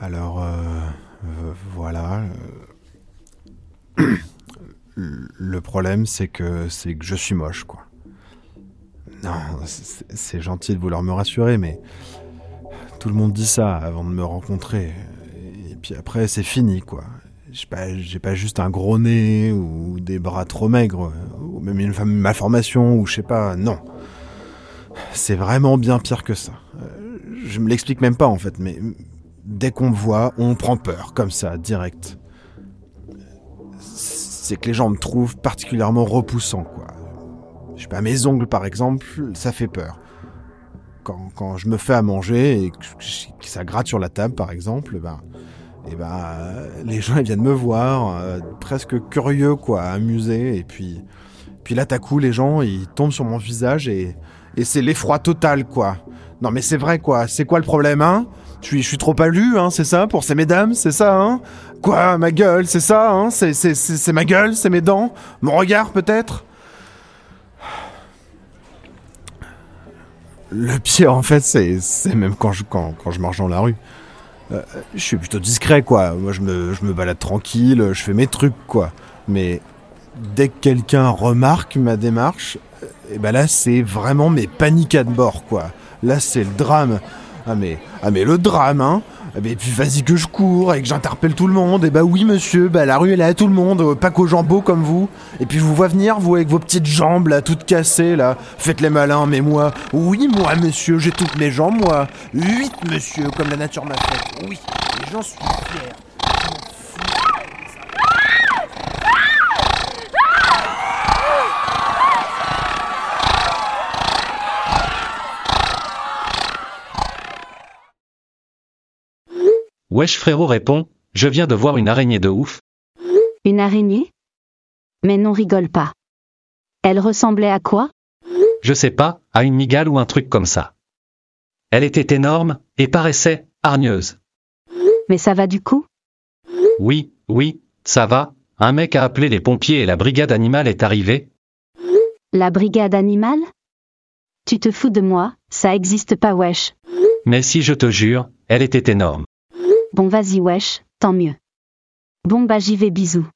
Alors, euh, voilà. Le problème, c'est que c'est que je suis moche, quoi. Non, c'est gentil de vouloir me rassurer, mais tout le monde dit ça avant de me rencontrer. Et puis après, c'est fini, quoi. J'ai pas, pas juste un gros nez ou des bras trop maigres, ou même une malformation, ou je sais pas. Non. C'est vraiment bien pire que ça. Euh, Je me l'explique même pas, en fait, mais dès qu'on me voit, on prend peur, comme ça, direct. C'est que les gens me trouvent particulièrement repoussant, quoi. Je sais pas, mes ongles, par exemple, ça fait peur. Quand, quand je me fais à manger et que, ça gratte sur la table, par exemple, ben, et ben, euh, les gens viennent me voir, euh, presque curieux, quoi, amusés, et puis, puis là, d'un coup, les gens, ils tombent sur mon visage et, et c'est l'effroi total, quoi. Non, mais c'est vrai, quoi. C'est quoi le problème, hein? Je suis, trop hein, c'est ça, pour ces mesdames, c'est ça, hein? Quoi, ma gueule, c'est ça, hein? C'est c'est- ma gueule, c'est mes dents? Mon regard, peut-être? Le pire, en fait, c'est même quand je, quand, quand je marche dans la rue. Euh, je suis plutôt discret, quoi. Moi, je me, je me balade tranquille, je fais mes trucs, quoi. Mais dès que quelqu'un remarque ma démarche, et ben là, c'est vraiment mes paniques à de bord, quoi. Là, c'est le drame. Ah mais, ah mais le drame, hein Ah mais puis vas-y que je cours et que j'interpelle tout le monde. Et bah oui monsieur, bah la rue elle est à tout le monde, euh, pas qu'aux beaux comme vous. Et puis vous vois venir, vous avec vos petites jambes là, toutes cassées là. Faites les malins, mais moi, oui moi monsieur, j'ai toutes mes jambes moi. Huit monsieur, comme la nature m'a fait. Oui, j'en suis fier. Wesh frérot répond, je viens de voir une araignée de ouf. Une araignée? Mais non rigole pas. Elle ressemblait à quoi? Je sais pas, à une migale ou un truc comme ça. Elle était énorme, et paraissait, hargneuse. Mais ça va du coup? Oui, oui, ça va, un mec a appelé les pompiers et la brigade animale est arrivée. La brigade animale? Tu te fous de moi, ça existe pas wesh. Mais si je te jure, elle était énorme. Bon vas-y wesh, tant mieux. Bon bah j'y vais bisous.